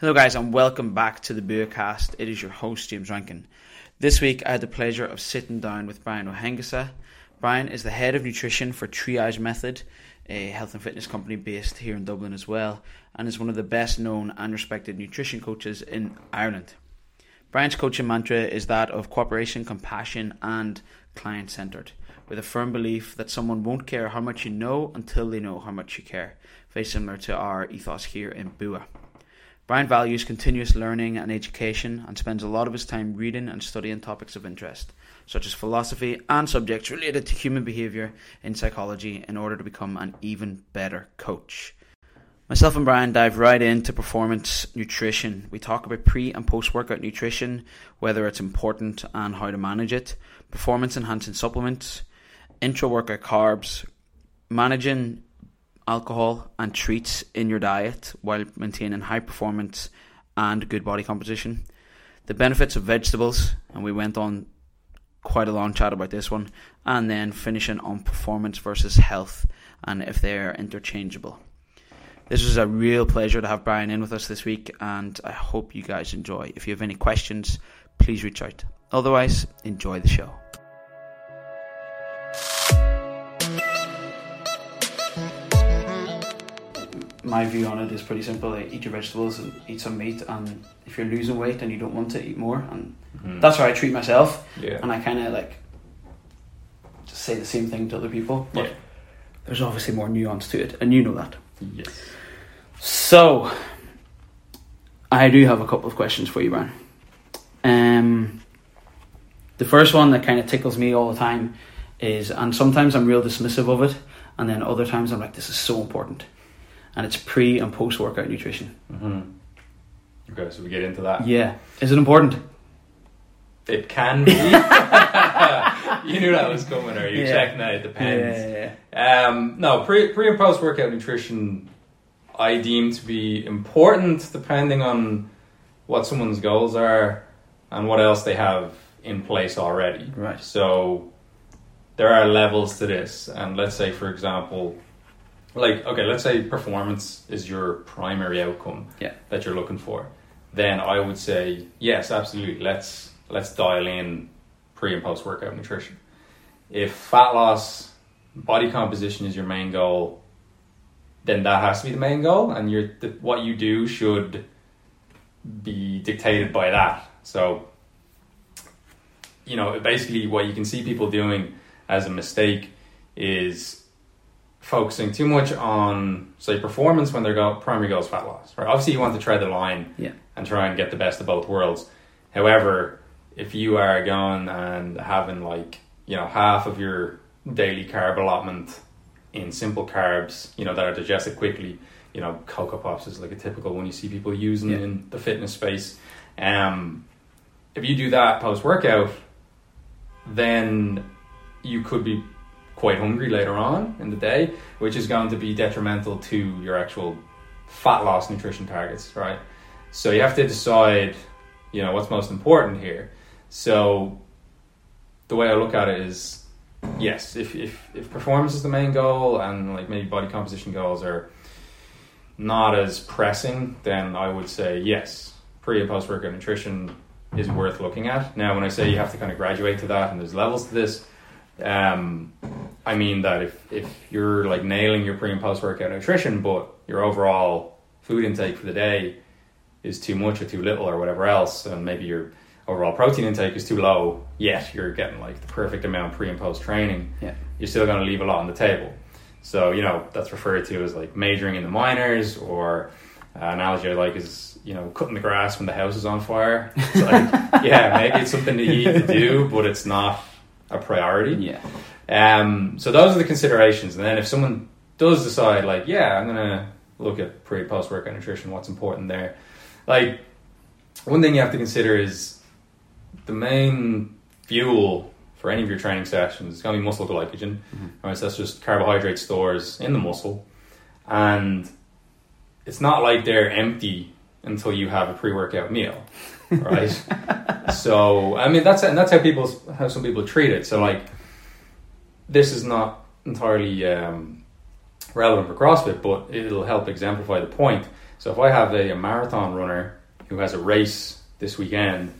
Hello, guys, and welcome back to the Buacast. It is your host, James Rankin. This week, I had the pleasure of sitting down with Brian Ohengasa. Brian is the head of nutrition for Triage Method, a health and fitness company based here in Dublin as well, and is one of the best known and respected nutrition coaches in Ireland. Brian's coaching mantra is that of cooperation, compassion, and client centered, with a firm belief that someone won't care how much you know until they know how much you care, very similar to our ethos here in Bua. Brian values continuous learning and education and spends a lot of his time reading and studying topics of interest, such as philosophy and subjects related to human behaviour in psychology, in order to become an even better coach. Myself and Brian dive right into performance nutrition. We talk about pre and post workout nutrition, whether it's important and how to manage it, performance enhancing supplements, intra workout carbs, managing alcohol and treats in your diet while maintaining high performance and good body composition. The benefits of vegetables, and we went on quite a long chat about this one, and then finishing on performance versus health and if they're interchangeable. This was a real pleasure to have Brian in with us this week, and I hope you guys enjoy. If you have any questions, please reach out. Otherwise, enjoy the show. My view on it is pretty simple. Like, eat your vegetables and eat some meat, and if you're losing weight and you don't want to eat more, and Mhm. that's how I treat myself. Yeah. And I kind of like just say the same thing to other people, but Yeah. there's obviously more nuance to it, and you know that. Yes. So, I do have a couple of questions for you, Brian. Um, the first one that kind of tickles me all the time is, and sometimes I'm real dismissive of it, and then other times I'm like, this is so important, and it's pre and post workout nutrition. hmm Okay, so we get into that. Yeah, is it important? It can be. you knew that was coming, or you Yeah. checking that? It depends. Yeah, yeah, Um, no, pre pre and post workout nutrition, I deem to be important depending on what someone's goals are and what else they have in place already. Right. So there are levels to this, and let's say, for example, like okay, let's say performance is your primary outcome Yeah. that you're looking for. Then I would say yes, absolutely. Let's let's dial in pre and post workout nutrition. If fat loss, body composition is your main goal, then that has to be the main goal, and your the, what you do should be dictated by that. So you know, basically what you can see people doing as a mistake is focusing too much on say performance when their goal, primary goal is fat loss. Right? Obviously, you want to tread the line Yeah. and try and get the best of both worlds. However, if you are going and having like you know half of your daily carb allotment in simple carbs, you know that are digested quickly, you know Coco Pops is like a typical one you see people using Yeah. in the fitness space. Um, if you do that post workout, then you could be quite hungry later on in the day, which is going to be detrimental to your actual fat loss nutrition targets, right? So you have to decide, you know, what's most important here. So the way I look at it is, yes, if if if performance is the main goal and like maybe body composition goals are not as pressing, then I would say yes, pre and post workout nutrition is worth looking at. Now, when I say you have to kind of graduate to that, and there's levels to this, um, I mean that if if you're like nailing your pre and post workout nutrition, but your overall food intake for the day is too much or too little or whatever else, and maybe your overall protein intake is too low, yet you're getting like the perfect amount pre and post training, Yeah. you're still going to leave a lot on the table. So you know that's referred to as like majoring in the minors, or uh, analogy I like is you know cutting the grass when the house is on fire. It's like, yeah, maybe it's something that you need to do, but it's not a priority. Yeah. Um, so those are the considerations, and then if someone does decide, like, yeah, I'm gonna look at pre post workout nutrition, what's important there? Like, one thing you have to consider is the main fuel for any of your training sessions is going to be muscle glycogen. Right, so that's just carbohydrate stores in the muscle, and it's not like they're empty until you have a pre-workout meal, right? so I mean that's and that's how people how some people treat it. So like this is not entirely um, relevant for CrossFit, but it'll help exemplify the point. So if I have a, a marathon runner who has a race this weekend,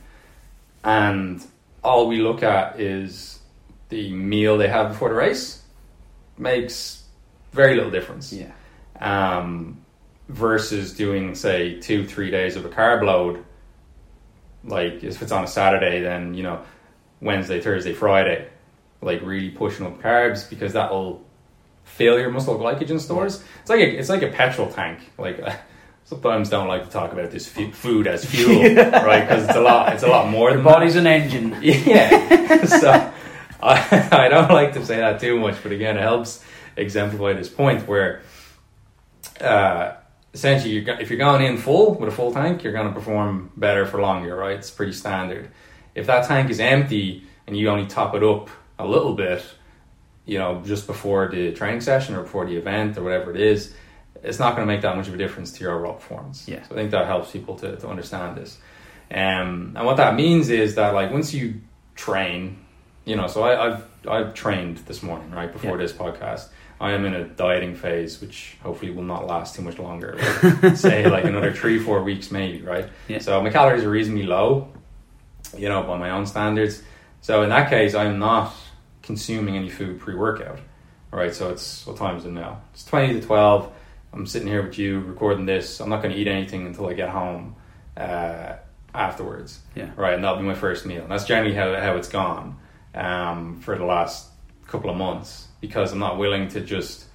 and all we look at is the meal they have before the race, makes very little difference. Yeah. Um, versus doing say two three days of a carb load. Like if it's on a Saturday, then you know Wednesday, Thursday, Friday, like really pushing up carbs because that will fill your muscle glycogen stores. It's like a, it's like a petrol tank. Like uh, sometimes don't like to talk about this fu- food as fuel, right? Because it's a lot. It's a lot more The than body's an engine. Yeah. so I, I don't like to say that too much, but again, it helps exemplify this point where. Uh, essentially, you're, if you're going in full with a full tank, you're going to perform better for longer, right? It's pretty standard. If that tank is empty and you only top it up a little bit, you know, just before the training session or before the event or whatever it is, it's not going to make that much of a difference to your overall performance. Yeah. So I think that helps people to, to understand this. Um, and what that means is that like once you train, you know, so I, I've I've trained this morning, right, before Yeah. this podcast. I am in a dieting phase, which hopefully will not last too much longer. Like, say like another three, four weeks maybe, right? Yeah. So my calories are reasonably low, you know, by my own standards. So in that case, I'm not consuming any food pre-workout, right? So it's what time is it now? It's twenty to twelve. I'm sitting here with you recording this. I'm not going to eat anything until I get home uh, afterwards, Yeah. right? And that'll be my first meal. And that's generally how how it's gone um, for the last couple of months because I'm not willing to just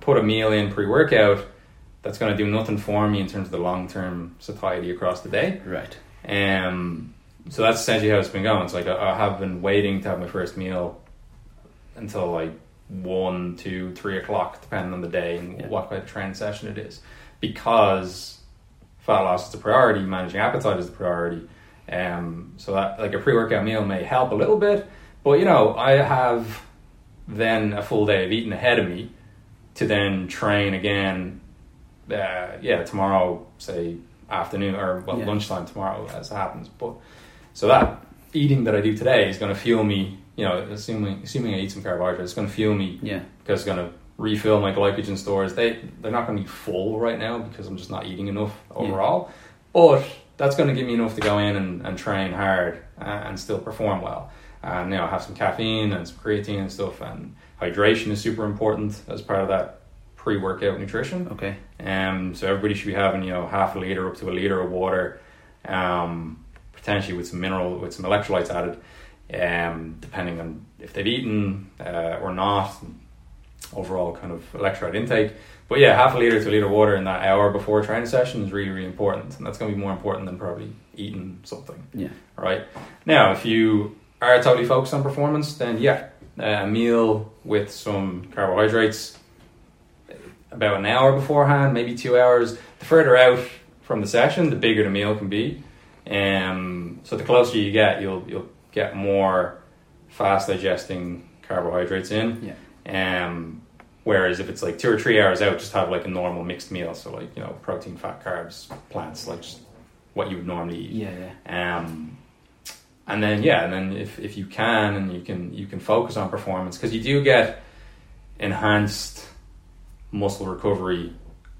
put a meal in pre-workout that's going to do nothing for me in terms of the long-term satiety across the day. Right. Um, so that's essentially how it's been going. It's like I, I have been waiting to have my first meal until like one, two, three o'clock, depending on the day and Yeah. what kind of training session it is, because fat loss is the priority, managing appetite is the priority. Um, so that like a pre-workout meal may help a little bit, but you know I have then a full day of eating ahead of me to then train again. Uh, yeah, tomorrow, say afternoon or well Yeah. lunchtime tomorrow as it happens. But so that eating that I do today is going to fuel me. You know, assuming assuming I eat some carbohydrates, it's going to fuel me Yeah. because it's going to refill my glycogen stores. They they're not going to be full right now because I'm just not eating enough overall. But that's going to give me enough to go in and, and train hard uh, and still perform well. And you know, have some caffeine and some creatine and stuff. And hydration is super important as part of that pre-workout nutrition. Okay. Um, so everybody should be having you know half a liter up to a liter of water, um, potentially with some mineral with some electrolytes added, um, depending on if they've eaten uh, or not. Overall, kind of electrolyte intake. But yeah, half a liter to a liter of water in that hour before a training session is really really important, and that's going to be more important than probably eating something. Yeah. Right now, if you are totally focused on performance, then yeah, a meal with some carbohydrates about an hour beforehand, maybe two hours. The further out from the session, the bigger the meal can be. Um, so the closer you get, you'll you'll get more fast digesting carbohydrates in. Yeah. Um, whereas if it's like two or three hours out, just have like a normal mixed meal. So like you know, protein, fat, carbs, plants, like just what you would normally eat. Yeah. Yeah. Um, and then yeah, and then if, if you can and you can you can focus on performance because you do get enhanced muscle recovery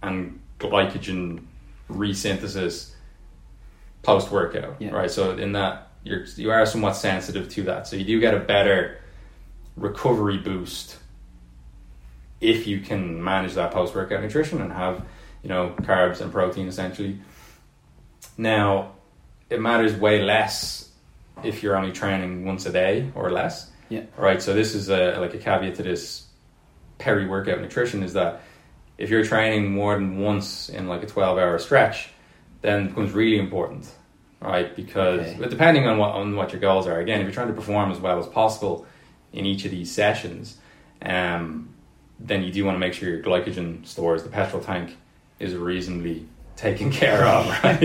and glycogen resynthesis post workout, Yeah. right? So in that you're you are somewhat sensitive to that, so you do get a better recovery boost if you can manage that post workout nutrition and have you know carbs and protein essentially. Now, it matters way less if you're only training once a day or less. Yeah. Right. So this is a like a caveat to this peri workout nutrition is that if you're training more than once in like a 12 hour stretch, then it becomes really important. Right, because Okay. depending on what on what your goals are, again, if you're trying to perform as well as possible in each of these sessions, um, then you do want to make sure your glycogen stores, the petrol tank, is reasonably taken care of. Right,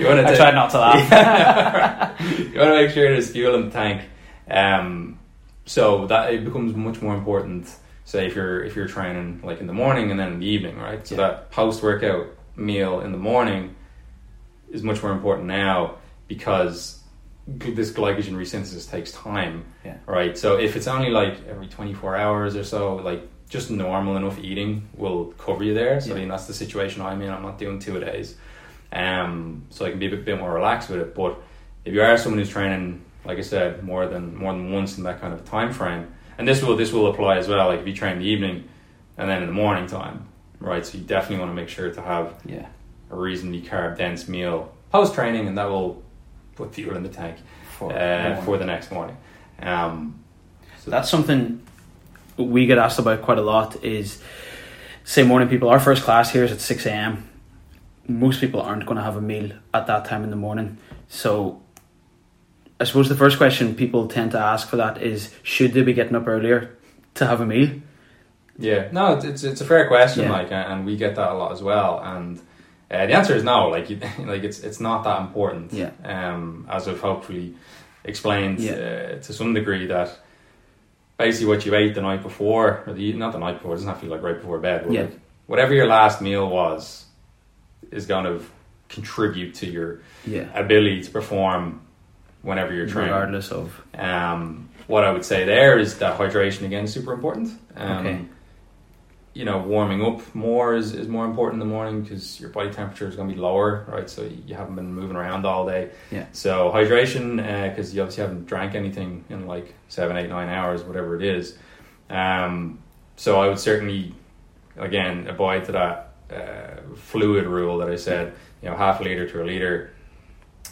you want to I tried not to laugh. Yeah. you want to make sure there's fuel in the tank. Um, so that it becomes much more important. Say if you're if you're training like in the morning and then in the evening, right? So Yeah. that post workout meal in the morning is much more important now because this glycogen resynthesis takes time, Yeah. right? So if it's only like every 24 hours or so, like just normal enough eating will cover you there. So Yeah. you know, that's the situation I'm in. I'm not doing two a days, um, so I can be a bit, bit more relaxed with it. But if you are someone who's training, like I said, more than more than once in that kind of time frame, and this will this will apply as well. Like if you train in the evening and then in the morning time, right? So you definitely want to make sure to have Yeah. a reasonably carb dense meal post training, and that will put fuel in the tank For, uh, for the next morning. Um, So that's something we get asked about quite a lot is say morning people our first class here is at 6 a.m most people aren't going to have a meal at that time in the morning so i suppose the first question people tend to ask for that is should they be getting up earlier to have a meal Yeah, no, it's it's, it's a fair question, Yeah. like, and we get that a lot as well. And uh, the answer is no, like, you, like it's it's not that important. Yeah. Um, as I've hopefully explained Yeah. uh, to some degree that basically what you ate the night before, or the not the night before, it doesn't have to be like right before bed. But Yeah. like, whatever your last meal was, is going to contribute to your yeah ability to perform whenever you're training. regardless of Um, what I would say there is that hydration again is super important. Um, Okay. You know, warming up more is, is more important in the morning because your body temperature is going to be lower, right? So you haven't been moving around all day. Yeah. So hydration, because you obviously haven't drank anything in like seven, eight, nine hours, whatever it is. Um, so I would certainly, again, abide to that uh, fluid rule that I said. You know, half a liter to a liter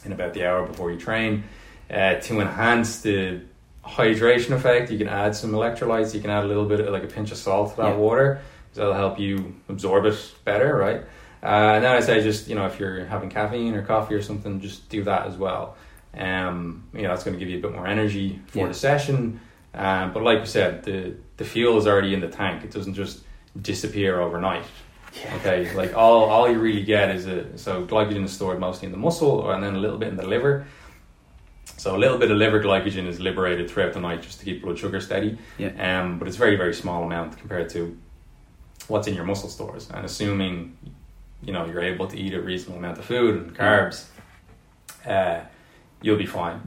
in about the hour before you train. Uh, to enhance the hydration effect, you can add some electrolytes. You can add a little bit of like a pinch of salt to that Yeah. water. 'cause That'll help you absorb it better, right? Uh, and then I say just you know if you're having caffeine or coffee or something, just do that as well. Um, you know that's going to give you a bit more energy for Yeah. the session. Um, but like you said, the the fuel is already in the tank. It doesn't just disappear overnight. yeah Okay, like all, all you really get is a so glycogen is stored mostly in the muscle and then a little bit in the liver. So a little bit of liver glycogen is liberated throughout the night just to keep blood sugar steady. Yeah. Um, but it's a very very small amount compared to what's in your muscle stores. And assuming you know you're able to eat a reasonable amount of food and carbs, uh, you'll be fine.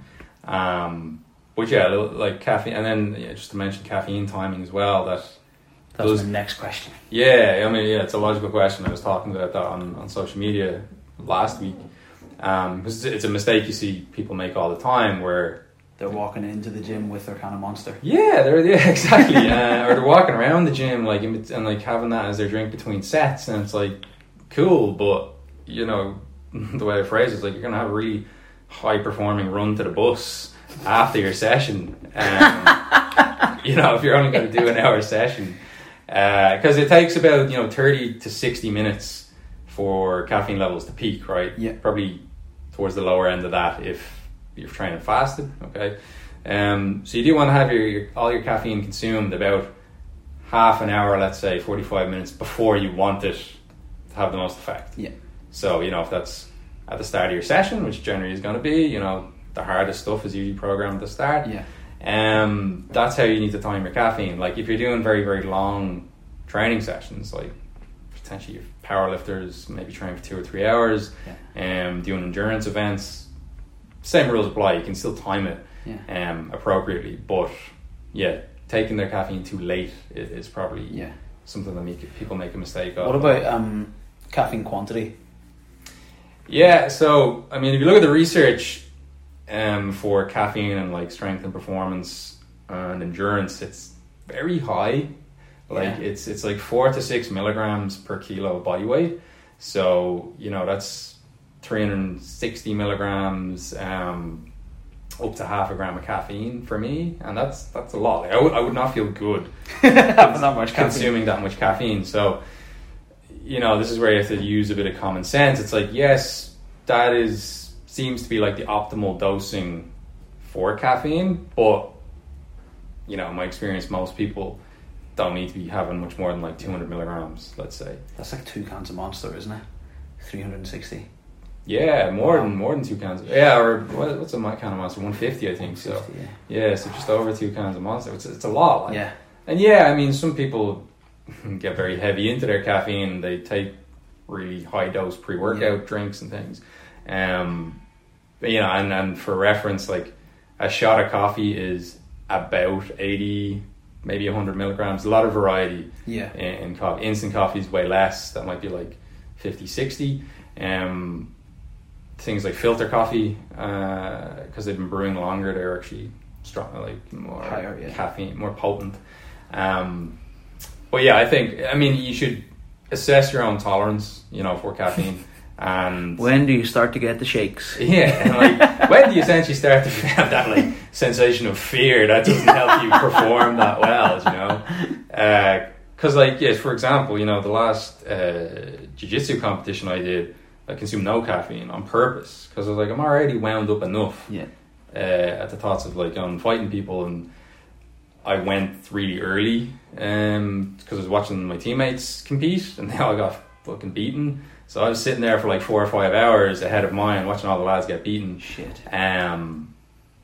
Um, but yeah, little, like caffeine, and then yeah, just to mention caffeine timing as well. That that was my next question yeah, I mean, yeah, it's a logical question. I was talking about that on, on social media last week. Um, it's a mistake you see people make all the time where, they're walking into the gym with their kind of monster yeah, they're, yeah, exactly. uh, or they're walking around the gym like and like having that as their drink between sets. And it's like, cool, but, you know, the way I phrase it is like you're going to have a really high performing run to the bus after your session. Um, you know, if you're only going to do an hour session. Because it takes about, you know, 30 to 60 minutes for caffeine levels to peak, right? Yeah. Probably towards the lower end of that if you're training fasted, okay? Um, so you do want to have your, your all your caffeine consumed about half an hour, let's say 45 minutes before you want it to have the most effect. Yeah. So, you know, if that's at the start of your session, which generally is going to be, you know, the hardest stuff is usually programmed at the start. yeah Um, that's how you need to time your caffeine. Like if you're doing very very long training sessions, like potentially your power lifters maybe train for two or three hours, um, doing endurance events, same rules apply. You can still time it yeah um, appropriately, but yeah, taking their caffeine too late is, is probably yeah something that make, people make a mistake of. what about um caffeine quantity Yeah, so I mean, if you look at the research um, for caffeine and like strength and performance and endurance, it's very high. Like Yeah. it's it's like four to six milligrams per kilo of body weight. So you know that's three hundred sixty milligrams, um, up to half a gram of caffeine for me, and that's that's a lot. Like, I would not feel good having that much caffeine consuming that much caffeine. So, you know, this is where you have to use a bit of common sense. It's like, yes, that is seems to be like the optimal dosing for caffeine, but you know, in my experience, most people don't need to be having much more than like 200 milligrams, let's say. that's like two cans of monster isn't it 360 Yeah, more Wow. than more than two cans. Yeah, or what, what's a can of monster? 150, I think. So yeah. yeah, so just over two cans of monster. It's, it's a lot. Like, yeah And yeah, I mean, some people get very heavy into their caffeine. They take really high dose pre workout drinks and things. Um, but, you know, and, and for reference, like a shot of coffee is about 80 maybe 100 milligrams. A lot of variety Yeah. in, in coffee. Instant coffee is way less. That might be like 50, 60. Um, things like filter coffee, because they've been brewing longer, they're actually strong, like more Higher, yeah. caffeine, more potent. Um, but yeah, I think I mean you should assess your own tolerance, you know, for caffeine. And When do you start to get the shakes? yeah, like when do you essentially start to have that like sensation of fear that doesn't help you perform that well, you know? Because like yes, for example, you know the last uh, jiu-jitsu competition I did, I consumed no caffeine on purpose because I was like I'm already wound up enough Yeah. uh, at the thoughts of like on fighting people and I went really early because I was watching my teammates compete and they all got fucking beaten. So I was sitting there for like four or five hours ahead of mine, watching all the lads get beaten. Shit. Um,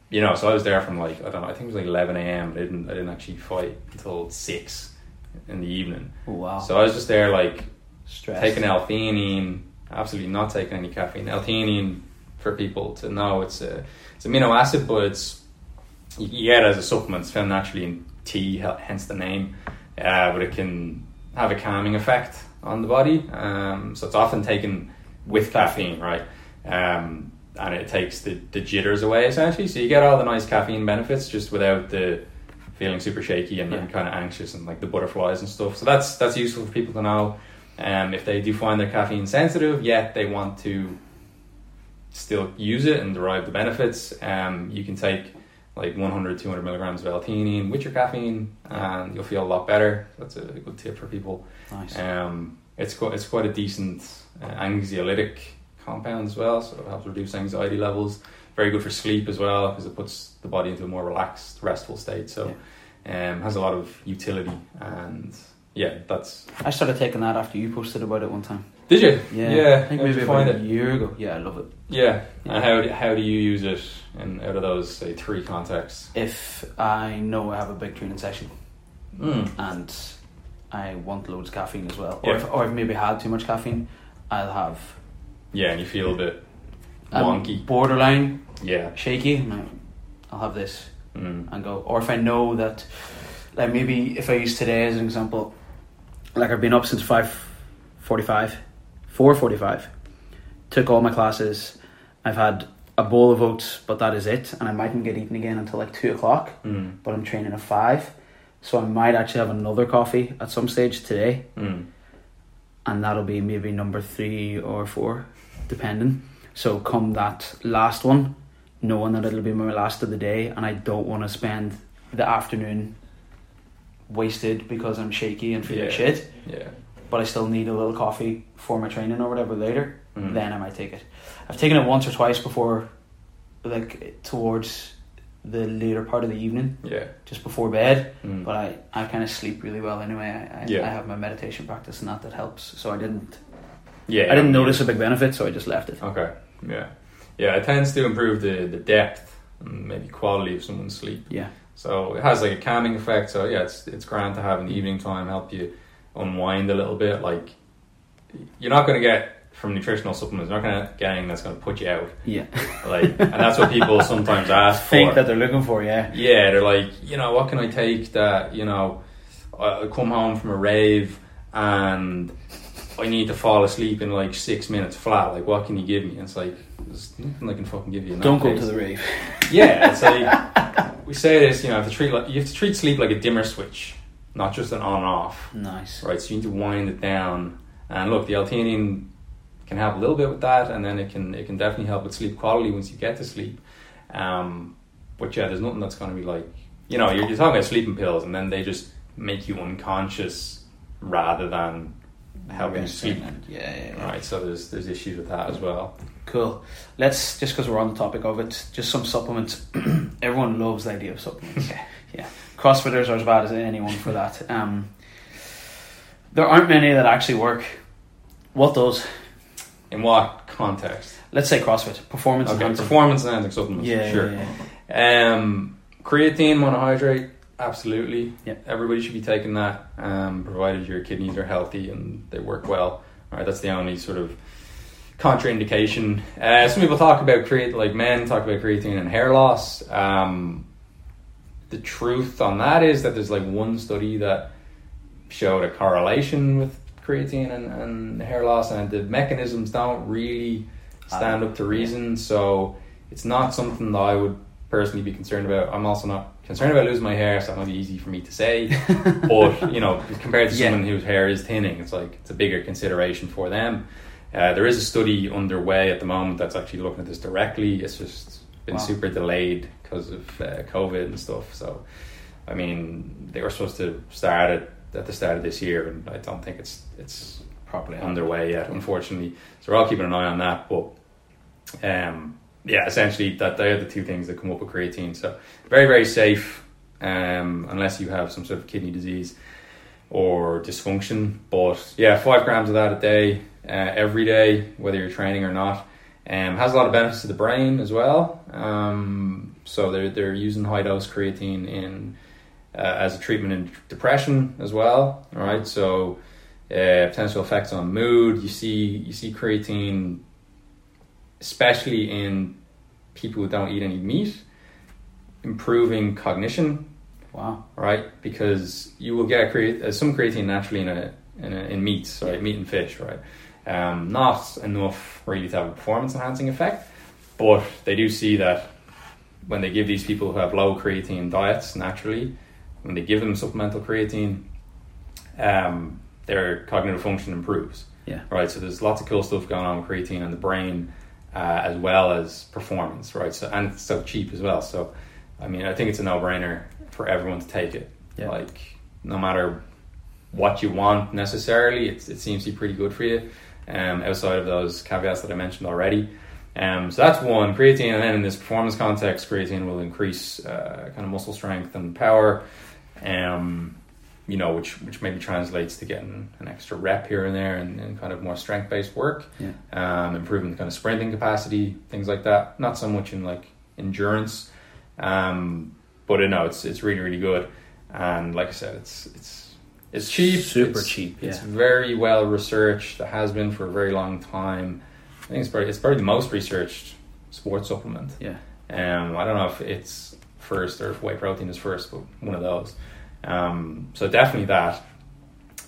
you know, so I was there from like I don't know, I think it was like eleven a.m. I didn't I didn't actually fight until six in the evening. Oh, wow. So I was just there like Stress. taking L-theanine, absolutely not taking any caffeine. L-theanine for people to know it's a it's amino acid, but it's you get it as a supplement. It's found naturally in tea, hence the name. Uh, but it can have a calming effect on the body. Um, so it's often taken with caffeine, right? Um, and it takes the, the jitters away essentially. So you get all the nice caffeine benefits just without the feeling super shaky and, Yeah. kind of anxious and like the butterflies and stuff. So that's that's useful for people to know. Um, if they do find they're caffeine sensitive, yet they want to still use it and derive the benefits, um, you can take like 100, 200 milligrams of L-theanine with your caffeine, and you'll feel a lot better. That's a good tip for people. Nice. Um, it's quite it's quite a decent uh, anxiolytic compound as well, so it helps reduce anxiety levels. Very good for sleep as well because it puts the body into a more relaxed, restful state. So, um, has a lot of utility and yeah, that's. I started taking that after you posted about it one time. Did you? Yeah. Yeah. I think maybe about find a it? year ago. Yeah, I love it. Yeah. Yeah. And how do, how do you use it in out of those say three contexts? If I know I have a big training session Mm. and I want loads of caffeine as well, Yeah. or, if, or I've maybe had too much caffeine, I'll have Yeah, and you feel a bit wonky. borderline Yeah. shaky. I'll have this Mm. and go. Or if I know that, like maybe if I use today as an example, like I've been up since five forty-five, four forty-five, took all my classes. I've had a bowl of oats, but that is it, and I mightn't get eaten again until like two o'clock. Mm. But I'm training at five, so I might actually have another coffee at some stage today, Mm. and that'll be maybe number three or four, depending. So come that last one, knowing that it'll be my last of the day, and I don't want to spend the afternoon wasted because I'm shaky and feeling Yeah. shit. Yeah. But I still need a little coffee for my training or whatever later. Mm. Then I might take it. I've taken it once or twice before, like towards the later part of the evening, Yeah. just before bed. Mm. But I, I kind of sleep really well anyway. I, I, Yeah. I have my meditation practice and that that helps. So I didn't yeah. I didn't notice a big benefit, so I just left it. Okay. Yeah. Yeah, it tends to improve the, the depth and maybe quality of someone's sleep. Yeah, So it has like a calming effect. So yeah, it's it's grand to have in the evening time, help you unwind a little bit. Like you're not going to get from nutritional supplements, you're not going to get anything that's going to put you out. yeah. Like, and that's what people sometimes ask for. Think for. that they're looking for, yeah. Yeah, they're like, you know, what can I take that, you know, I come home from a rave and I need to fall asleep in like six minutes flat. Like, what can you give me? And it's like, there's nothing I can fucking give you. Don't go case. to the rave. Yeah, it's like we say this. You know, you have to treat like you have to treat sleep like a dimmer switch, not just an on and off. Nice. Right. So you need to wind it down. And look, the L-theanine can help a little bit with that, and then it can it can definitely help with sleep quality once you get to sleep. Um, but yeah, there's nothing that's going to be like you know you're, you're talking about sleeping pills, and then they just make you unconscious rather than helping you sleep. Yeah, yeah, yeah. Right. So there's there's issues with that as well. Cool. Let's just because we're on the topic of it, just some supplements. Everyone loves the idea of supplements. yeah, CrossFitters are as bad as anyone for that. Um, there aren't many that actually work. What does? In what context? Let's say CrossFit performance Okay, enhancing. performance enhancing supplements. Yeah, sure. yeah, yeah. Um, creatine monohydrate, absolutely. Yeah. Everybody should be taking that, um, provided your kidneys are healthy and they work well. All right, that's the only sort of contraindication. Uh, some people talk about create like men talk about creatine and hair loss. Um, the truth on that is that there's like one study that showed a correlation with creatine and, and hair loss, and the mechanisms don't really stand up to reason. So it's not something that I would personally be concerned about. I'm also not concerned about losing my hair, so that might be easy for me to say. but you know, compared to Yeah. someone whose hair is thinning, it's like it's a bigger consideration for them. Uh, there is a study underway at the moment that's actually looking at this directly. It's just been Wow. super delayed because of uh, COVID and stuff. So, I mean, they were supposed to start it at the start of this year, and I don't think it's it's Properly. underway yet, unfortunately. So we're all keeping an eye on that. But um, yeah, essentially that they are the two things that come up with creatine. So very very safe, um, unless you have some sort of kidney disease or dysfunction. But yeah, five grams of that a day, uh, every day, whether you're training or not. Um, has a lot of benefits to the brain as well. Um, so they're they're using high dose creatine in uh, as a treatment in depression as well. All right, so uh, potential effects on mood. You see you see creatine, especially in people who don't eat any meat, improving cognition. Wow. Right, because you will get create uh, some creatine naturally in a in, a, in meats, right, meat and fish, right. Um, not enough really to have a performance enhancing effect, but they do see that when they give these people who have low creatine diets naturally, when they give them supplemental creatine, um, their cognitive function improves. Yeah. Right. So there's lots of cool stuff going on with creatine and the brain, uh, as well as performance. Right. So and it's so cheap as well. So, I mean, I think it's a no brainer for everyone to take it. Yeah. Like no matter what you want necessarily, it's, it seems to be pretty good for you. Um, outside of those caveats that I mentioned already. Um, so that's one creatine, and then in this performance context, creatine will increase uh, kind of muscle strength and power. Um, you know, which which maybe translates to getting an extra rep here and there, and, and kind of more strength based work. Yeah. Um, improving the kind of sprinting capacity, things like that. Not so much in like endurance, um, but you know, it's it's really really good. And like I said, it's it's it's cheap, Super it's- cheap, It's very well researched. It has been for a very long time. I think it's probably it's probably the most researched sports supplement. Yeah. Um, I don't know if it's first or if whey protein is first, but one of those. Um, so definitely that.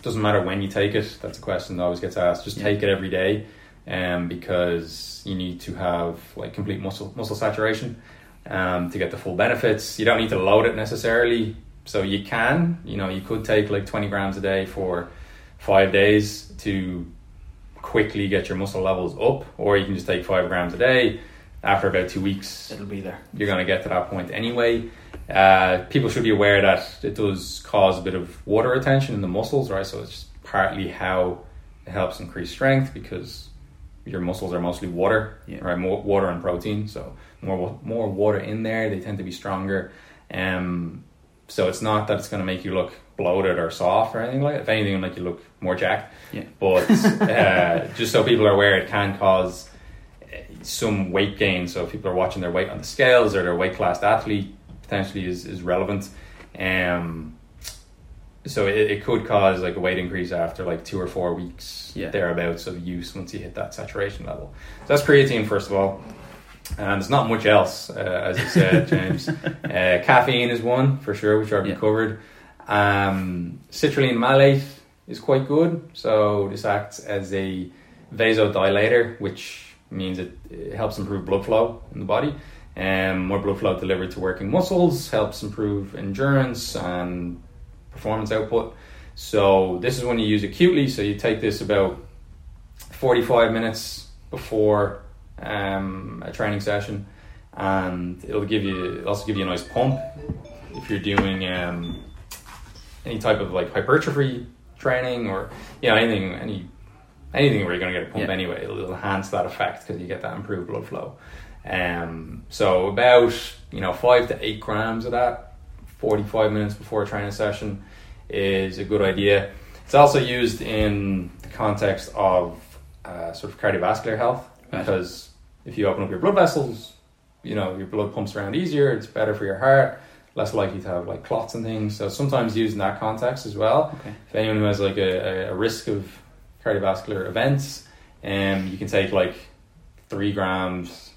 Doesn't matter when you take it. That's a question that always gets asked. Just Yeah. take it every day, um, because you need to have like complete muscle muscle saturation, um, to get the full benefits. You don't need to load it necessarily. So you can, you know, you could take like twenty grams a day for five days to quickly get your muscle levels up, or you can just take five grams a day. After about two weeks, It'll be there. you're going to get to that point anyway. Uh, people should be aware that it does cause a bit of water retention in the muscles, right? So it's partly how it helps increase strength because your muscles are mostly water, Yeah. right? More water and protein, so more more water in there, they tend to be stronger. Um, so it's not that it's going to make you look bloated or soft or anything like that. If anything, it'll make you look more jacked. Yeah. But uh, just so people are aware, it can cause uh, some weight gain. So if people are watching their weight on the scales or their weight class athlete, potentially is, is relevant. Um, so it, it could cause like a weight increase after like two or four weeks Yeah. thereabouts of use once you hit that saturation level. So that's creatine first of all. And there's not much else, uh, as you said, James. uh, caffeine is one for sure, which I've Yeah. covered. Um, citrulline malate is quite good. So this acts as a vasodilator, which means it, it helps improve blood flow in the body. Um, more blood flow delivered to working muscles helps improve endurance and performance output. So this is when you use acutely. So you take this about 45 minutes before um, a training session, and it'll give you it'll also give you a nice pump if you're doing um, any type of like hypertrophy training or you know anything any anything where you're going to get a pump Yeah. anyway. It'll, it'll enhance that effect because you get that improved blood flow. Um, so about you know five to eight grams of that, 45 minutes before a training session is a good idea. It's also used in the context of uh, sort of cardiovascular health Right. because if you open up your blood vessels, you know your blood pumps around easier. It's better for your heart. Less likely to have like clots and things. So sometimes used in that context as well. Okay. If anyone who has like a, a, risk of cardiovascular events, um, you can take like three grams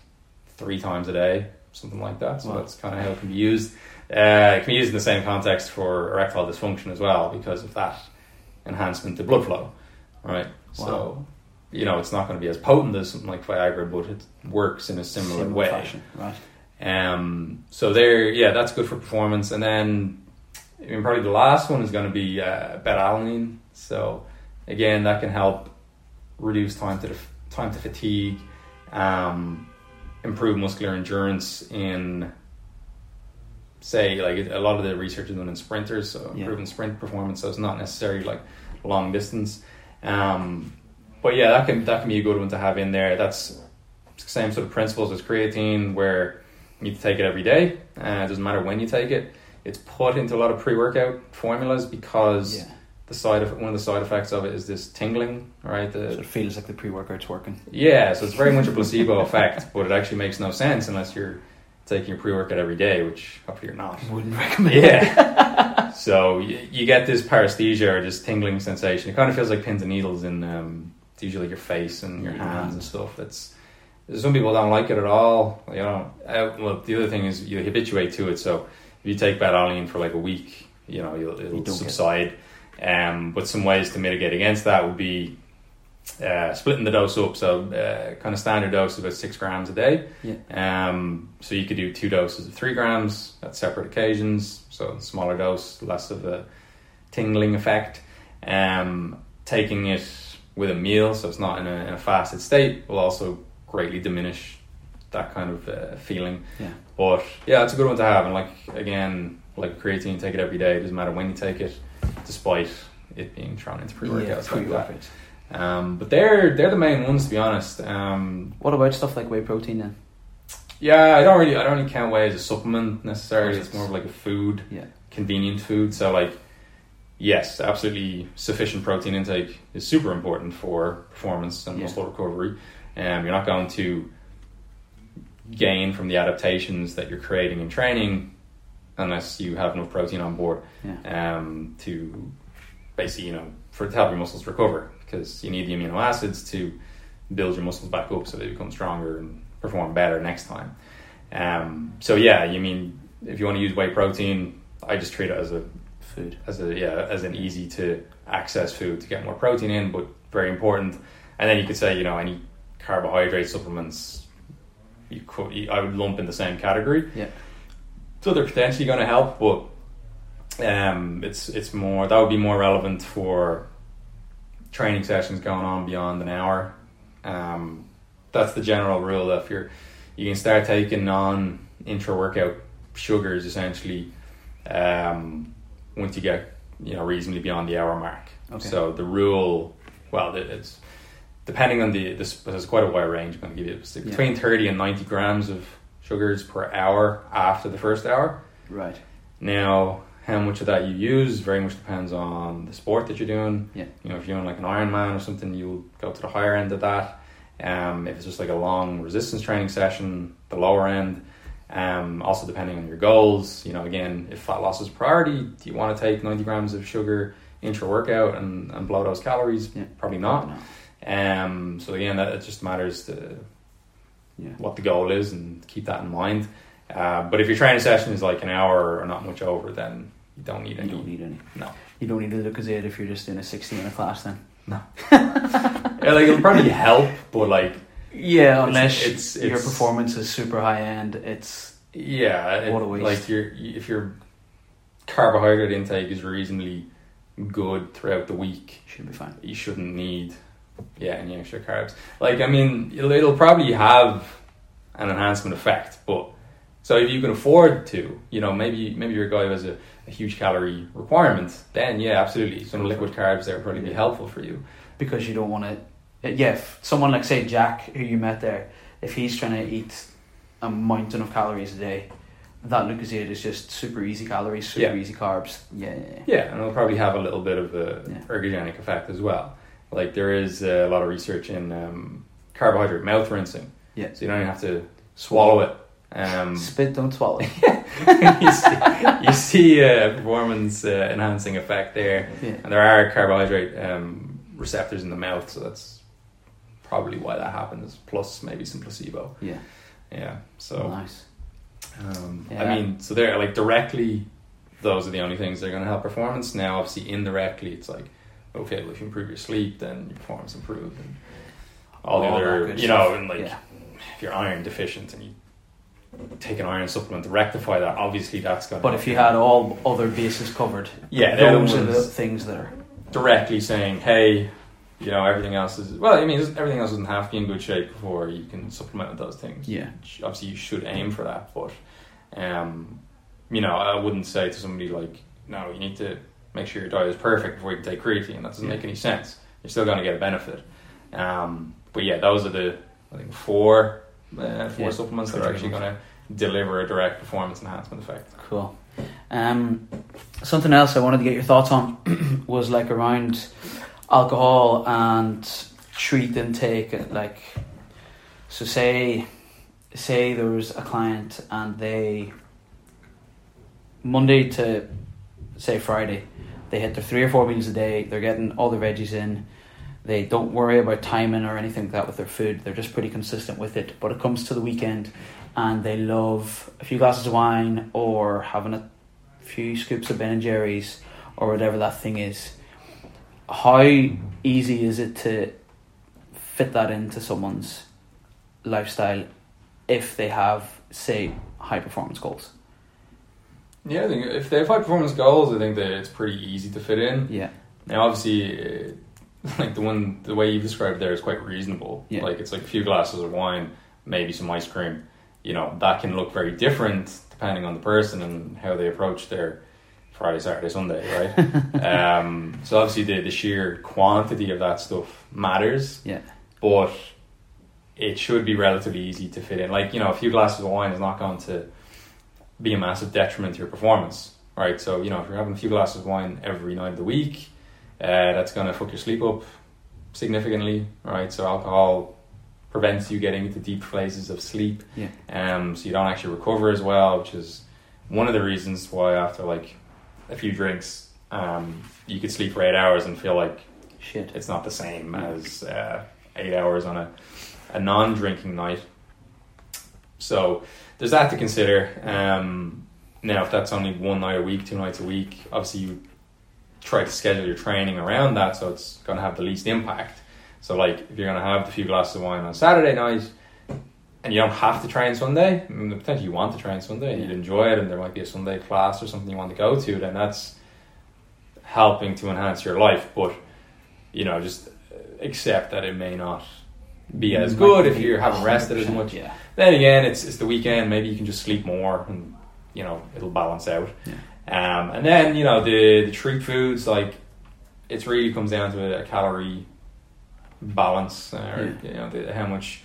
three times a day something like that. So Wow. that's kind of how it can be used. Uh, it can be used in the same context for erectile dysfunction as well because of that enhancement to blood flow, right? Wow. So, you know, it's not going to be as potent as something like Viagra, but it works in a similar, way. fashion, right? Um, so there, yeah, that's good for performance. And then, I mean, probably the last one is going to be uh, beta-alanine. So again, that can help reduce time to the, time to fatigue, um, improve muscular endurance in, say, like a lot of the research is done in sprinters, so Yeah. improving sprint performance. So it's not necessarily like long distance. Um, but yeah, that can that can be a good one to have in there. That's same sort of principles as creatine, where you need to take it every day. Uh, it doesn't matter when you take it. It's put into a lot of pre-workout formulas because Yeah. the side of one of the side effects of it is this tingling, right? So it feels like the pre-workout's working. yeah, so it's very much a placebo effect, but it actually makes no sense unless you're taking your pre-workout every day, which hopefully you're not. Wouldn't recommend. Yeah. so you, you get this paresthesia or this tingling sensation. It kind of feels like pins and needles in um, it's usually your face and your hands and stuff. It's some people don't like it at all. You know, uh, well, the other thing is you habituate to it. So if you take beta-alanine for like a week, you know, you'll, it'll subside. Um, but some ways to mitigate against that would be uh, splitting the dose up. So uh, kind of standard dose is about six grams a day. Yeah. Um, so you could do two doses of three grams at separate occasions. So smaller dose, less of a tingling effect. Um, taking it with a meal, so it's not in a, in a fasted state, will also greatly diminish that kind of uh, feeling. Yeah. But yeah, it's a good one to have. And like again, like creatine, take it every day. It doesn't matter when you take it, despite it being thrown into pre-workouts Yeah, like that. Um, but they're they're the main ones to be honest. Um, What about stuff like whey protein then? yeah, I don't really I don't really count whey as a supplement necessarily. It's more of like a food, Yeah. convenient food. So like, yes, absolutely sufficient protein intake is super important for performance and Yeah. muscle recovery. Um, you're not going to gain from the adaptations that you're creating in training unless you have enough protein on board Yeah. um, to basically, you know, for to help your muscles recover because you need the amino acids to build your muscles back up so they become stronger and perform better next time. Um, so yeah, you mean if you want to use whey protein, I just treat it as a Food. as a yeah as an easy to access food to get more protein in, but very important. And then you could say, you know, any carbohydrate supplements, you could you- I would lump in the same category. Yeah. So they're potentially going to help, but um, it's it's more that would be more relevant for training sessions going on beyond an hour. Um, that's the general rule. If you're you can start taking non intra workout sugars essentially um, once you get you know reasonably beyond the hour mark. Okay. So the rule, well, it- it's depending on the this there's quite a wide range. I'm going to give you it's Yeah. between thirty and ninety grams of sugars per hour after the first hour. Right. Now, how much of that you use very much depends on the sport that you're doing. Yeah. You know, if you're doing like an Ironman or something, you'll go to the higher end of that. Um, if it's just like a long resistance training session, the lower end. Um, also depending on your goals. You know, again, if fat loss is priority, do you want to take 90 grams of sugar intra workout and, and blow those calories? Yeah. Probably not. No. Um, so again, that it just matters to Yeah. what the goal is and keep that in mind. Uh, but if your training session is like an hour or not much over, then you don't need You any. don't need any. No. You don't need to look as it if you're just doing a 60 minute class then. Yeah, like it'll probably help, but like Yeah, unless it's- your it's- performance is super high end, it's yeah, it- What a waste. like your if your carbohydrate intake is reasonably good throughout the week, should be fine. you shouldn't need yeah any extra carbs. Like I mean, it'll, it'll probably have an enhancement effect, but so if you can afford to, you know, maybe maybe you're guy has a, a huge calorie requirement, then yeah, absolutely, some liquid carbs there would probably be helpful for you. Because you don't want to. Yeah, if someone like, say, Jack, who you met there, if he's trying to eat a mountain of calories a day, that Lucozade is just super easy calories, super Yeah. easy carbs. Yeah, yeah, yeah. Yeah, and it'll probably have a little bit of a Yeah. ergogenic effect as well. Like there is a lot of research in um, carbohydrate mouth rinsing. Yeah. So you don't even have to swallow it. Um, Spit, don't swallow. you see, you see a performance uh, enhancing effect there, yeah. and there are carbohydrate um, receptors in the mouth, so that's probably why that happens. Plus maybe some placebo. Yeah. Yeah. So Nice. Um, Yeah. I mean, so they're like directly, those are the only things that are going to help performance. Now, obviously, indirectly, it's like, okay, well, if you improve your sleep, then your performance improves, and all the All that other, you know, stuff. and like Yeah. if you're iron deficient and you take an iron supplement to rectify that, obviously that's going. But if you had all other bases covered, yeah, those are the things that are. directly saying, hey. You know everything else is well. I mean, everything else doesn't have to be in good shape before you can supplement with those things. Yeah. obviously you should aim for that, but um, you know, I wouldn't say to somebody like, no, you need to make sure your diet is perfect before you can take creatine. That doesn't Yeah. make any sense. You're still going to get a benefit. Um, but yeah, those are the I think four uh, four Yeah, supplements that are actually going to deliver a direct performance enhancement effect. Cool. Um, something else I wanted to get your thoughts on was like around alcohol and treat intake. Like, so say, say there was a client and they Monday to say Friday, they hit their three or four meals a day. They're getting all their veggies in. They don't worry about timing or anything like that with their food. They're just pretty consistent with it. But it comes to the weekend, and they love a few glasses of wine or having a few scoops of Ben and Jerry's or whatever that thing is. How easy is it to fit that into someone's lifestyle if they have, say, high performance goals? Yeah, I think if they have high performance goals, I think that it's pretty easy to fit in. Yeah, Now, obviously, uh, like the one the way you've described there is quite reasonable. Yeah. Like it's like a few glasses of wine, maybe some ice cream. You know that can look very different depending on the person and how they approach their Friday, Saturday, Sunday, right? um, so obviously, the the sheer quantity of that stuff matters. Yeah. but it should be relatively easy to fit in. Like you know, a few glasses of wine is not going to be a massive detriment to your performance, right? So you know, if you're having a few glasses of wine every night of the week, uh, that's going to fuck your sleep up significantly, right? So alcohol prevents you getting into deep phases of sleep, Yeah. um, so you don't actually recover as well, which is one of the reasons why after like a few drinks, um, you could sleep for eight hours and feel like shit. it's not the same as uh, eight hours on a, a non-drinking night. So there's that to consider. Um, now, if that's only one night a week, two nights a week, obviously you try to schedule your training around that, so it's going to have the least impact. So, like, if you're going to have a few glasses of wine on Saturday night, and you don't have to train Sunday, I mean, potentially you want to train Sunday and you'd enjoy it, and there might be a Sunday class or something you want to go to, then that's helping to enhance your life. But you know, just accept that it may not be as good if you haven't rested as 100%, much. Yeah. Then again, it's it's the weekend. Maybe you can just sleep more, and you know it'll balance out. Um, and then you know the the treat foods like it really comes down to a, calorie balance, uh, or you know the, how much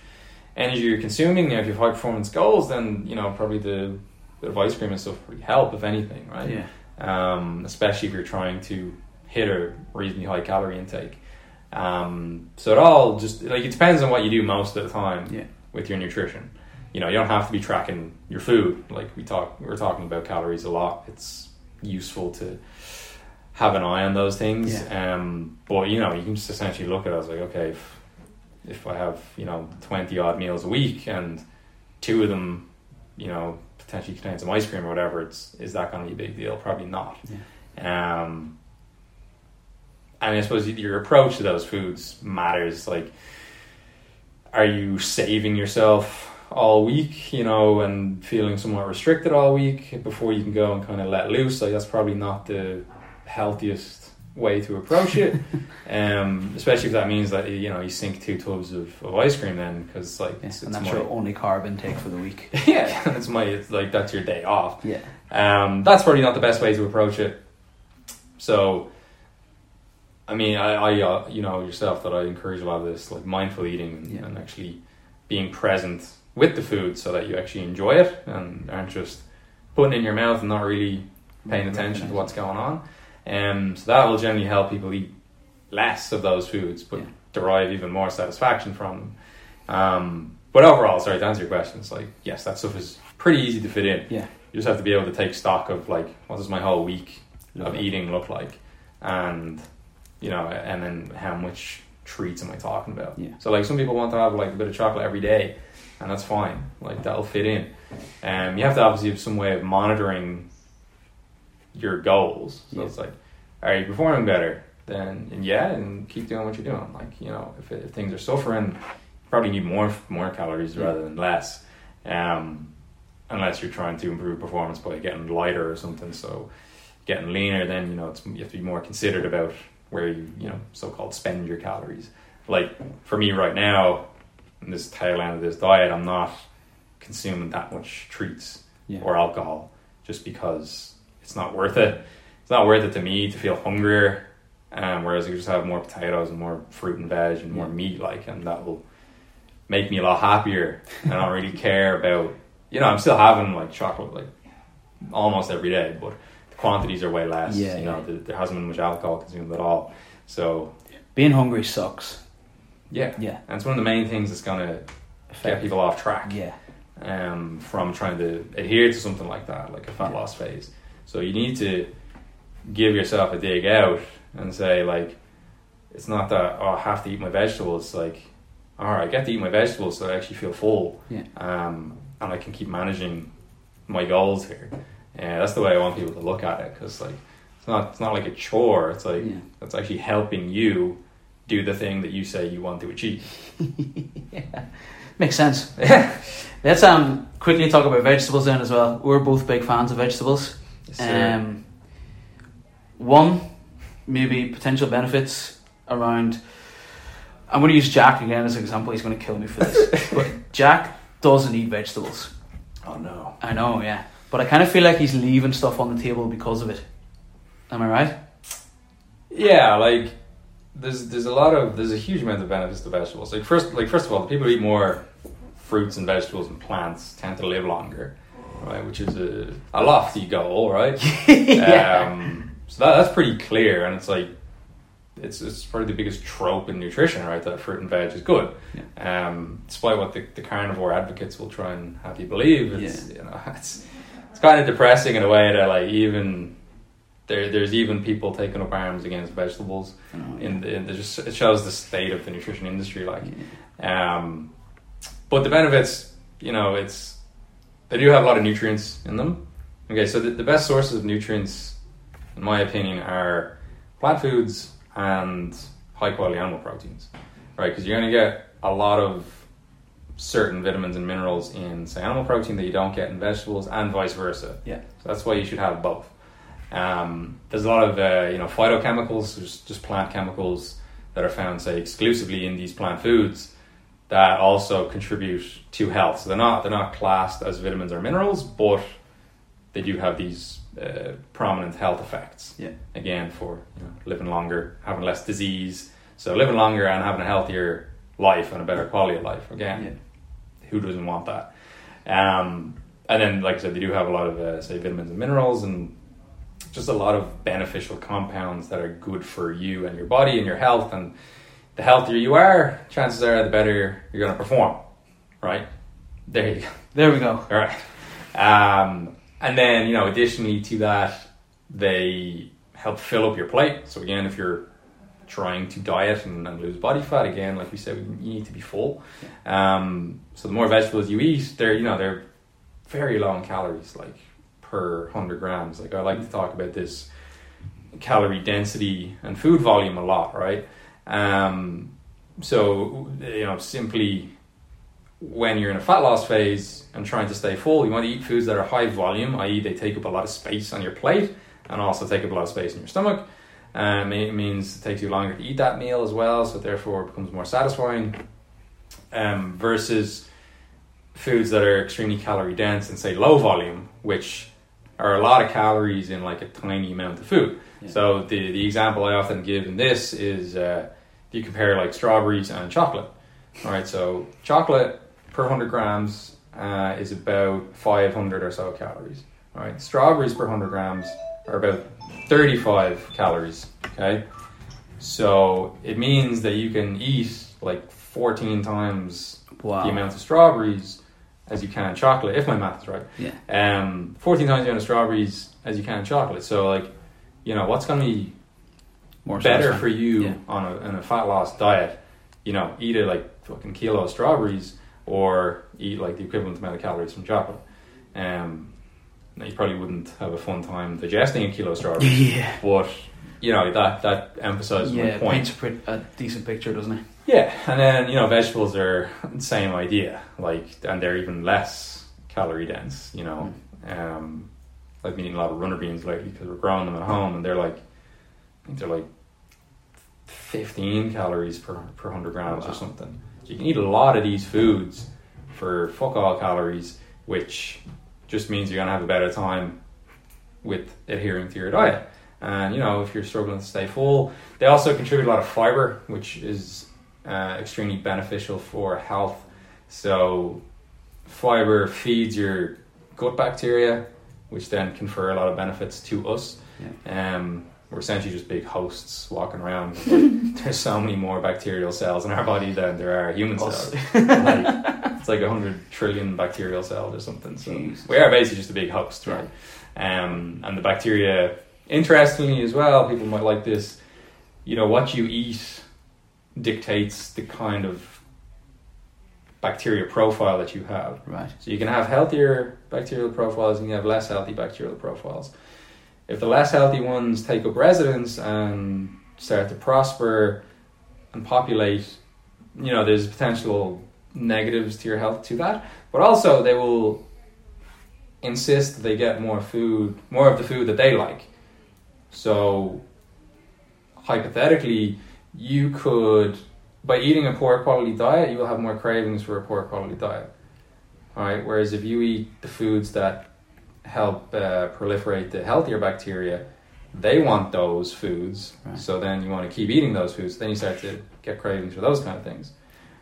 energy you're consuming. Now, if you have high performance goals, then you know probably the bit of ice cream and stuff probably help if anything, right? Yeah. um, especially if you're trying to hit a reasonably high calorie intake. Um, so it all just like it depends on what you do most of the time Yeah. with your nutrition. You know, you don't have to be tracking your food. Like we talk, we're talking about calories a lot. It's useful to have an eye on those things. Um, but you know, you can just essentially look at it as like, okay, if, if I have you know twenty odd meals a week and two of them, you know, potentially contain some ice cream or whatever, it's is that going to be a big deal? Probably not. Um, and I suppose your approach to those foods matters. Like, are you saving yourself all week, you know, and feeling somewhat restricted all week before you can go and kind of let loose? Like, that's probably not the healthiest way to approach it. um, especially if that means that you know you sink two tubs of, of ice cream then, because like Yeah. it's, And it's that's my, your only carb intake for the week. yeah, it's my it's like that's your day off. Yeah. Um, that's probably not the best way to approach it. So, I mean, I, I uh, you know yourself that I encourage a lot of this, like mindful eating and, Yeah. and actually being present with the food, so that you actually enjoy it and aren't just putting it in your mouth and not really paying attention to what's going on. Um, so that will generally help people eat less of those foods, but Yeah. derive even more satisfaction from them. Um, but overall, sorry to answer your question, it's like yes, that stuff is pretty easy to fit in. Yeah. You just have to be able to take stock of like what does my whole week of eating look like, and you know, and then how much treats am I talking about? Yeah. So like some people want to have like a bit of chocolate every day, and that's fine. Like that'll fit in. Um, you have to obviously have some way of monitoring your goals. So Yeah. it's like, are you performing better? Then and yeah, and keep doing what you're doing. Like you know, if, if things are suffering, you probably need more more calories Yeah. rather than less. Um, unless you're trying to improve performance by getting lighter or something. So getting leaner, then you know it's, you have to be more considered about where you you know so called spend your calories. Like for me right now, in this tail end of this diet, I'm not consuming that much treats Yeah. or alcohol just because it's not worth it. It's not worth it to me to feel hungrier. Um, whereas you just have more potatoes and more fruit and veg and more Yeah. meat, like, and that will make me a lot happier. and I don't really care about, you know, I'm still having like chocolate like almost every day, but quantities are way less. Yeah, you know, yeah. there, there hasn't been much alcohol consumed at all. So Being hungry sucks. yeah, Yeah. and it's one of the main things that's gonna get people off track Yeah. um, from trying to adhere to something like that, like a fat Yeah. loss phase. So you need to give yourself a dig out and say like, it's not that oh, I have to eat my vegetables. It's like, all right, I get to eat my vegetables so I actually feel full, Yeah. um, and I can keep managing my goals here. And that's the way I want people to look at it because like, it's not it's not like a chore. It's like Yeah. it's actually helping you do the thing that you say you want to achieve. yeah. Makes sense. Let's um quickly talk about vegetables then as well. We're both big fans of vegetables. So- Um, one, maybe potential benefits around. I'm going to use Jack again as an example. He's going to kill me for this, but Jack doesn't eat vegetables. oh no. I know, yeah, but I kind of feel like he's leaving stuff on the table because of it. Am I right? Yeah, like there's there's a lot of there's a huge amount of benefits to vegetables. Like first like first of all, the people who eat more fruits and vegetables and plants tend to live longer, right? Which is a, a lofty goal, right? yeah. Um, so that, that's pretty clear, and it's like it's it's probably the biggest trope in nutrition, right? That fruit and veg is good. Um, despite what the, the carnivore advocates will try and have you believe, it's you know it's it's kind of depressing in a way that like even there there's even people taking up arms against vegetables. Know, yeah. In, the, in the just it shows the state of the nutrition industry, like. Um, but the benefits, you know, it's they do have a lot of nutrients in them. Okay, so the, the best sources of nutrients, in my opinion, are plant foods and high quality animal proteins, right? Because you're going to get a lot of certain vitamins and minerals in, say, animal protein that you don't get in vegetables, and vice versa. Yeah. So that's why you should have both. Um, there's a lot of uh, you know phytochemicals, there's just plant chemicals that are found, say, exclusively in these plant foods that also contribute to health. So they're not they're not classed as vitamins or minerals, but they do have these uh, prominent health effects. Yeah. Again, for you know, living longer, having less disease, so living longer and having a healthier life and a better quality of life. Again, Yeah. Who doesn't want that? Um, and then, like I said, they do have a lot of uh, say vitamins and minerals and just a lot of beneficial compounds that are good for you and your body and your health. And the healthier you are, chances are the better you're going to perform. Right? There you go. There we go. All right. Um, and then, you know, additionally to that, they help fill up your plate. So again, if you're trying to diet and, and lose body fat, again, like we said, you need to be full. Um, so the more vegetables you eat, they're you know they're very in calories, like per hundred grams. Like I like to talk about this calorie density and food volume a lot, right? Um, so you know, simply when you're in a fat loss phase and trying to stay full, you want to eat foods that are high volume, i.e., they take up a lot of space on your plate and also take up a lot of space in your stomach. Um, it means it takes you longer to eat that meal as well, so therefore it becomes more satisfying. Um, versus foods that are extremely calorie dense and say low volume, which are a lot of calories in like a tiny amount of food. Yeah. So the the example I often give in this is uh, if you compare like strawberries and chocolate. All right, so chocolate per hundred grams uh, is about five hundred or so calories. All right, strawberries per hundred grams are about thirty five calories. Okay, so it means that you can eat like fourteen times Wow. the amount of strawberries as you can chocolate, if my math is right. Yeah. Um, 14 times the amount of strawberries as you can chocolate. So, like, you know, what's going to be More better for you Yeah. on a, on a fat loss diet? You know, eat a like fucking kilo of strawberries or eat like the equivalent amount of calories from chocolate. Um, now you probably wouldn't have a fun time digesting a kilo of strawberries, yeah. but you know that that emphasizes Yeah, my point. paints a, pretty, a decent picture, doesn't it? Yeah, and then you know vegetables are the same idea, like and they're even less calorie dense. You know, um, I've been eating a lot of runner beans lately because we're growing them at home, and they're like, I think they're like fifteen calories per per hundred grams Wow. or something. So you can eat a lot of these foods for fuck all calories, which just means you're gonna have a better time with adhering to your diet. And you know, if you're struggling to stay full, they also contribute a lot of fiber, which is uh, extremely beneficial for health. So, fiber feeds your gut bacteria, which then confer a lot of benefits to us. Um, we're essentially just big hosts walking around. Like, there's so many more bacterial cells in our body than there are human cells. like, it's like a hundred trillion bacterial cells or something. So Jeez. we are basically just a big host, right? Um, and the bacteria, interestingly as well, people might like this. You know, what you eat dictates the kind of bacteria profile that you have. Right. So you can have healthier bacterial profiles and you have less healthy bacterial profiles. If the less healthy ones take up residence and start to prosper and populate, you know, there's potential negatives to your health to that. But also they will insist that they get more food, more of the food that they like. So hypothetically, you could by eating a poor quality diet, you will have more cravings for a poor quality diet. All right. Whereas if you eat the foods that help uh, proliferate the healthier bacteria, they want those foods. Right. So then you want to keep eating those foods. Then you start to get cravings for those kind of things.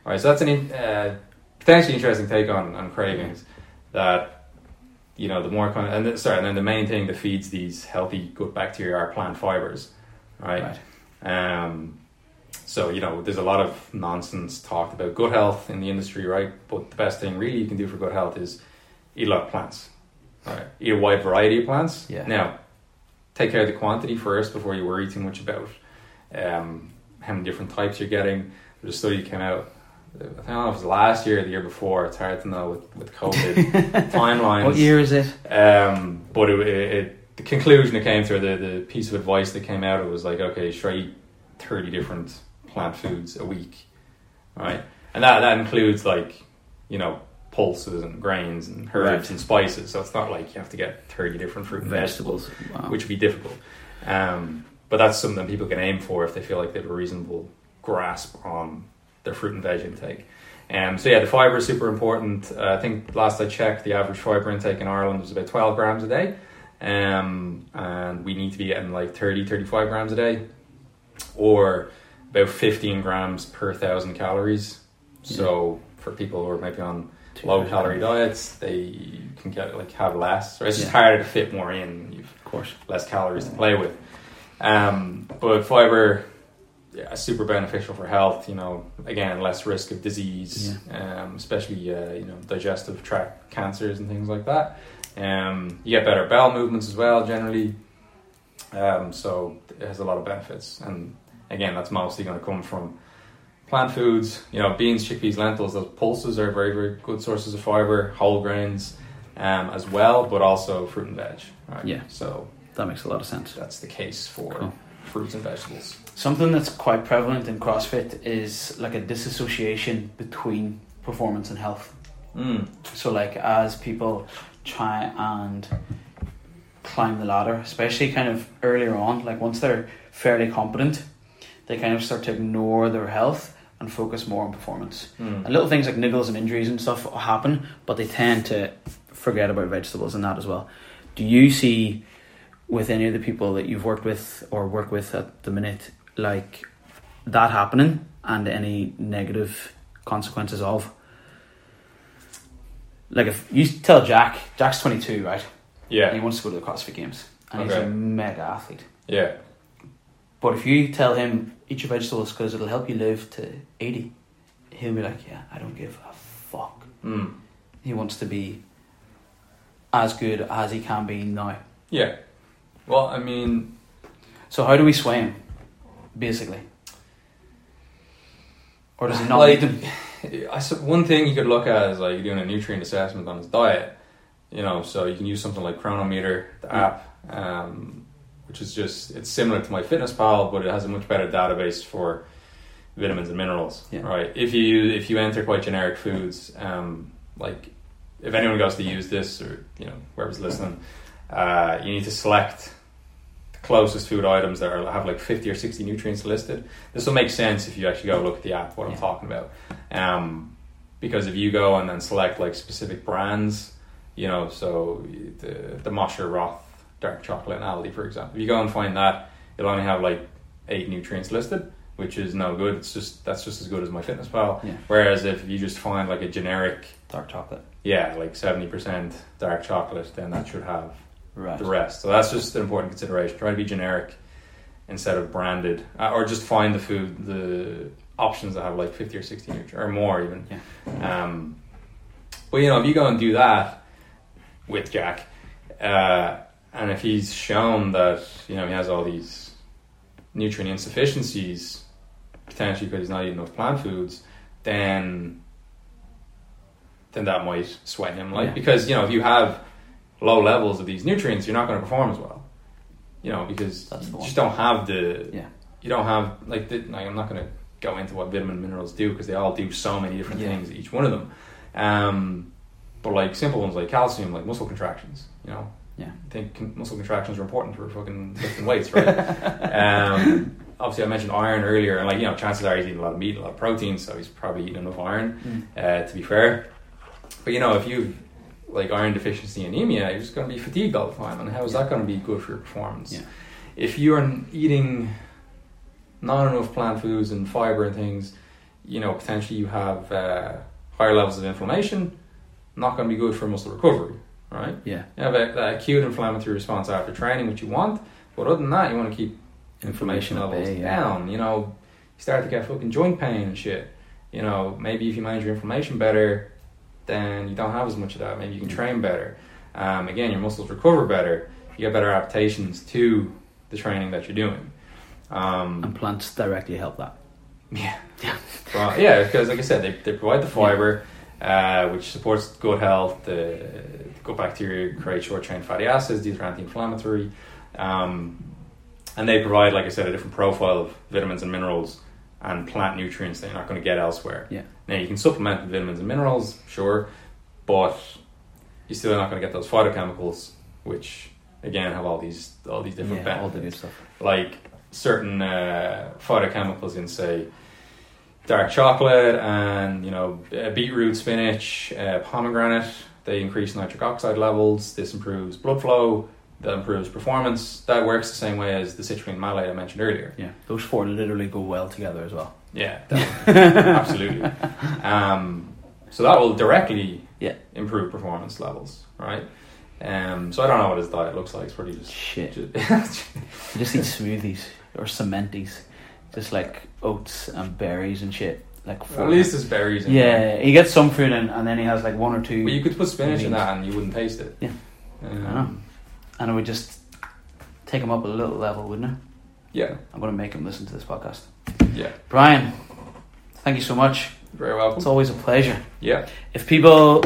All right. So that's an uh, potentially interesting take on on cravings. That you know the more kind of, and th- sorry, and then the main thing that feeds these healthy good bacteria are plant fibers. Right. Right. Um, so you know, there's a lot of nonsense talked about good health in the industry, right? But the best thing really you can do for good health is eat a lot of plants. Right. Eat a wide variety of plants. Yeah. Now, take care of the quantity first before you worry too much about um, how many different types you're getting. There's a study came out. I don't know if it was last year or the year before. It's hard to know with with COVID timelines. What year is it? Um, but it, it, it, the conclusion that came through, the, the piece of advice that came out, it was like, okay, try eat 30 different plant foods a week, right? And that, that includes like, you know, pulses and grains and herbs Right. and spices. So it's not like you have to get 30 different fruit and vegetables. Wow. which would be difficult. Um, but that's something that people can aim for if they feel like they have a reasonable grasp on their fruit and veg intake. Um, so yeah, the fiber is super important. Uh, I think last I checked, the average fiber intake in Ireland was about 12 grams a day. Um, and we need to be getting like 30, 35 grams a day or about 15 grams per thousand calories. So for people who are maybe on low calorie diets, they can get like have less. Or it's just Yeah. harder to fit more in you've Of course. less calories to play with. Um, but fiber, yeah, super beneficial for health. You know, again, less risk of disease, um, especially uh, you know digestive tract cancers and things like that. Um, you get better bowel movements as well, generally. Um, so it has a lot of benefits, and again, that's mostly going to come from plant foods. You know, beans, chickpeas, lentils. Those pulses are very, very good sources of fiber. Whole grains, um, as well, but also fruit and veg. Right? Yeah. So That makes a lot of sense. that's the case for Cool. fruits and vegetables. Something that's quite prevalent in CrossFit is like a disassociation between performance and health. Mm. So, like, as people try and climb the ladder, especially kind of earlier on, like once they're fairly competent, they kind of start to ignore their health and focus more on performance. Mm. And little things like niggles and injuries and stuff happen, but they tend to forget about vegetables and that as well. Do you see with any of the people that you've worked with or work with at the minute, like that happening and any negative consequences of? Like if you tell Jack, Jack's twenty two, right? Yeah. And he wants to go to the CrossFit Games, and he's a mega athlete. yeah, But if you tell him eat your vegetables because it'll help you live to eighty, he'll be like, "Yeah, I don't give a fuck." mm. He wants to be as good as he can be now. yeah. Well, I mean, So how do we sway him, basically? Or does he not Like- need them? I one thing you could look at is like doing a nutrient assessment on his diet. You know, so you can use something like Cronometer, the Yeah. app, um, which is just it's similar to MyFitnessPal, but it has a much better database for vitamins and minerals. Yeah. Right. If you if you enter quite generic foods, um, like if anyone goes to use this or you know whoever's listening, uh, you need to select the closest food items that are, have like 50 or 60 nutrients listed. This will make sense if you actually go look at the app, what I'm talking about. Um, because if you go and then select like specific brands, you know, so the, the Moser Roth dark chocolate and Aldi, for example, if you go and find that, it'll only have like eight nutrients listed, which is no good. It's just, that's just as good as MyFitnessPal. Yeah. Whereas if you just find like a generic, Dark chocolate. yeah, like 70% dark chocolate, then that should have Right. the rest. So that's just an important consideration. Try to be generic instead of branded, uh, or just find the food, the options that have like fifty or sixty nutrients or more even. Um, but you know, if you go and do that with Jack, uh, and if he's shown that you know he has all these nutrient insufficiencies, potentially because he's not eating enough plant foods, then then that might sway him. Like Yeah. because you know if you have low levels of these nutrients, you're not going to perform as well. You know because That's you just don't have the Yeah. you don't have like, the, like I'm not going to go into what vitamin and minerals do because they all do so many different Yeah. things each one of them. Um, but like simple ones like calcium, like muscle contractions, you know. Yeah. I think con- muscle contractions are important for fucking lifting weights, right? um, obviously, I mentioned iron earlier, and like you know, chances are he's eating a lot of meat, a lot of protein, so he's probably eating enough iron. Mm. Uh, to be fair, but you know, if you've like iron deficiency anemia, you're just going to be fatigued all the time, and how is that going to be good for your performance? Yeah. If you're eating not enough plant foods and fiber and things, you know, potentially you have uh, higher levels of inflammation. Not going to be good for muscle recovery, right? Yeah. You have a, a acute inflammatory response after training, which you want, but other than that, you want to keep inflammation Inflammation levels bay, yeah. down. You know, you start to get fucking joint pain and shit. You know, maybe if you manage your inflammation better, then you don't have as much of that. Maybe you can train better. Um, again, your muscles recover better. You get better adaptations to the training that you're doing. Um, And plants directly help that. yeah. Yeah. Well, yeah, because like I said, they, they provide the fiber, uh, which supports good health. The gut bacteria create short chain fatty acids. These are anti-inflammatory, um, and they provide, like I said, a different profile of vitamins and minerals and plant nutrients that you're not going to get elsewhere. Yeah. Now you can supplement with vitamins and minerals, sure, but you're still not going to get those phytochemicals, which again have all these all these different yeah, all benefits the good stuff. like certain uh, phytochemicals in say dark chocolate and you know beetroot spinach uh, pomegranate they increase nitric oxide levels this improves blood flow that improves performance that works the same way as the citrulline malate i mentioned earlier Yeah. Those four literally go well together as well. yeah absolutely um, so that will directly Yeah. improve performance levels right um, so i don't know what his diet looks like it's pretty just, Shit. just just eat smoothies or cementies. Just like oats and berries and shit. Like four at least there's berries in there. Yeah, he gets some fruit in and then he has like one or two Well, you could put spinach in that and you wouldn't taste it. Yeah. Um, I know. and it would just take him up a little level, wouldn't it? Yeah. I'm gonna make him listen to this podcast. Yeah. Brian, thank you so much. Very welcome. It's always a pleasure. Yeah. If people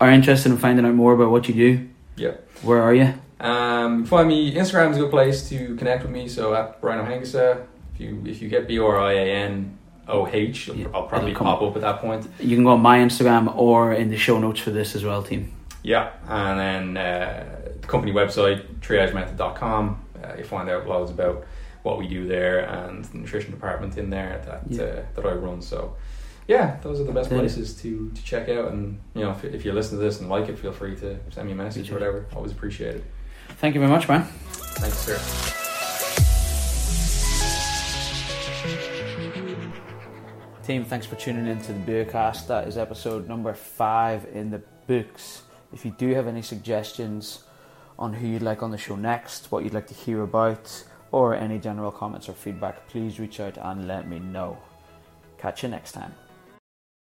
are interested in finding out more about what you do, Yeah. where are you? Um, find me. Instagram is a good place to connect with me. So at Brian O'Hangasa, if you if you get B R I A N O H, Yeah, I'll probably pop up at that point. You can go on my Instagram or in the show notes for this as well, team. Yeah, and then uh, the company website triagemethod.com. Uh, you find out loads about what we do there and the nutrition department in there that Yeah. uh, that I run. So yeah, those are the best places to, to check out. And you know, if, if you listen to this and like it, feel free to send me a message or whatever. Always appreciate it. Thank you very much, man. Thanks, sir. Team, thanks for tuning in to the Beercast. That is episode number five in the books. If you do have any suggestions on who you'd like on the show next, what you'd like to hear about, or any general comments or feedback, please reach out and let me know. Catch you next time.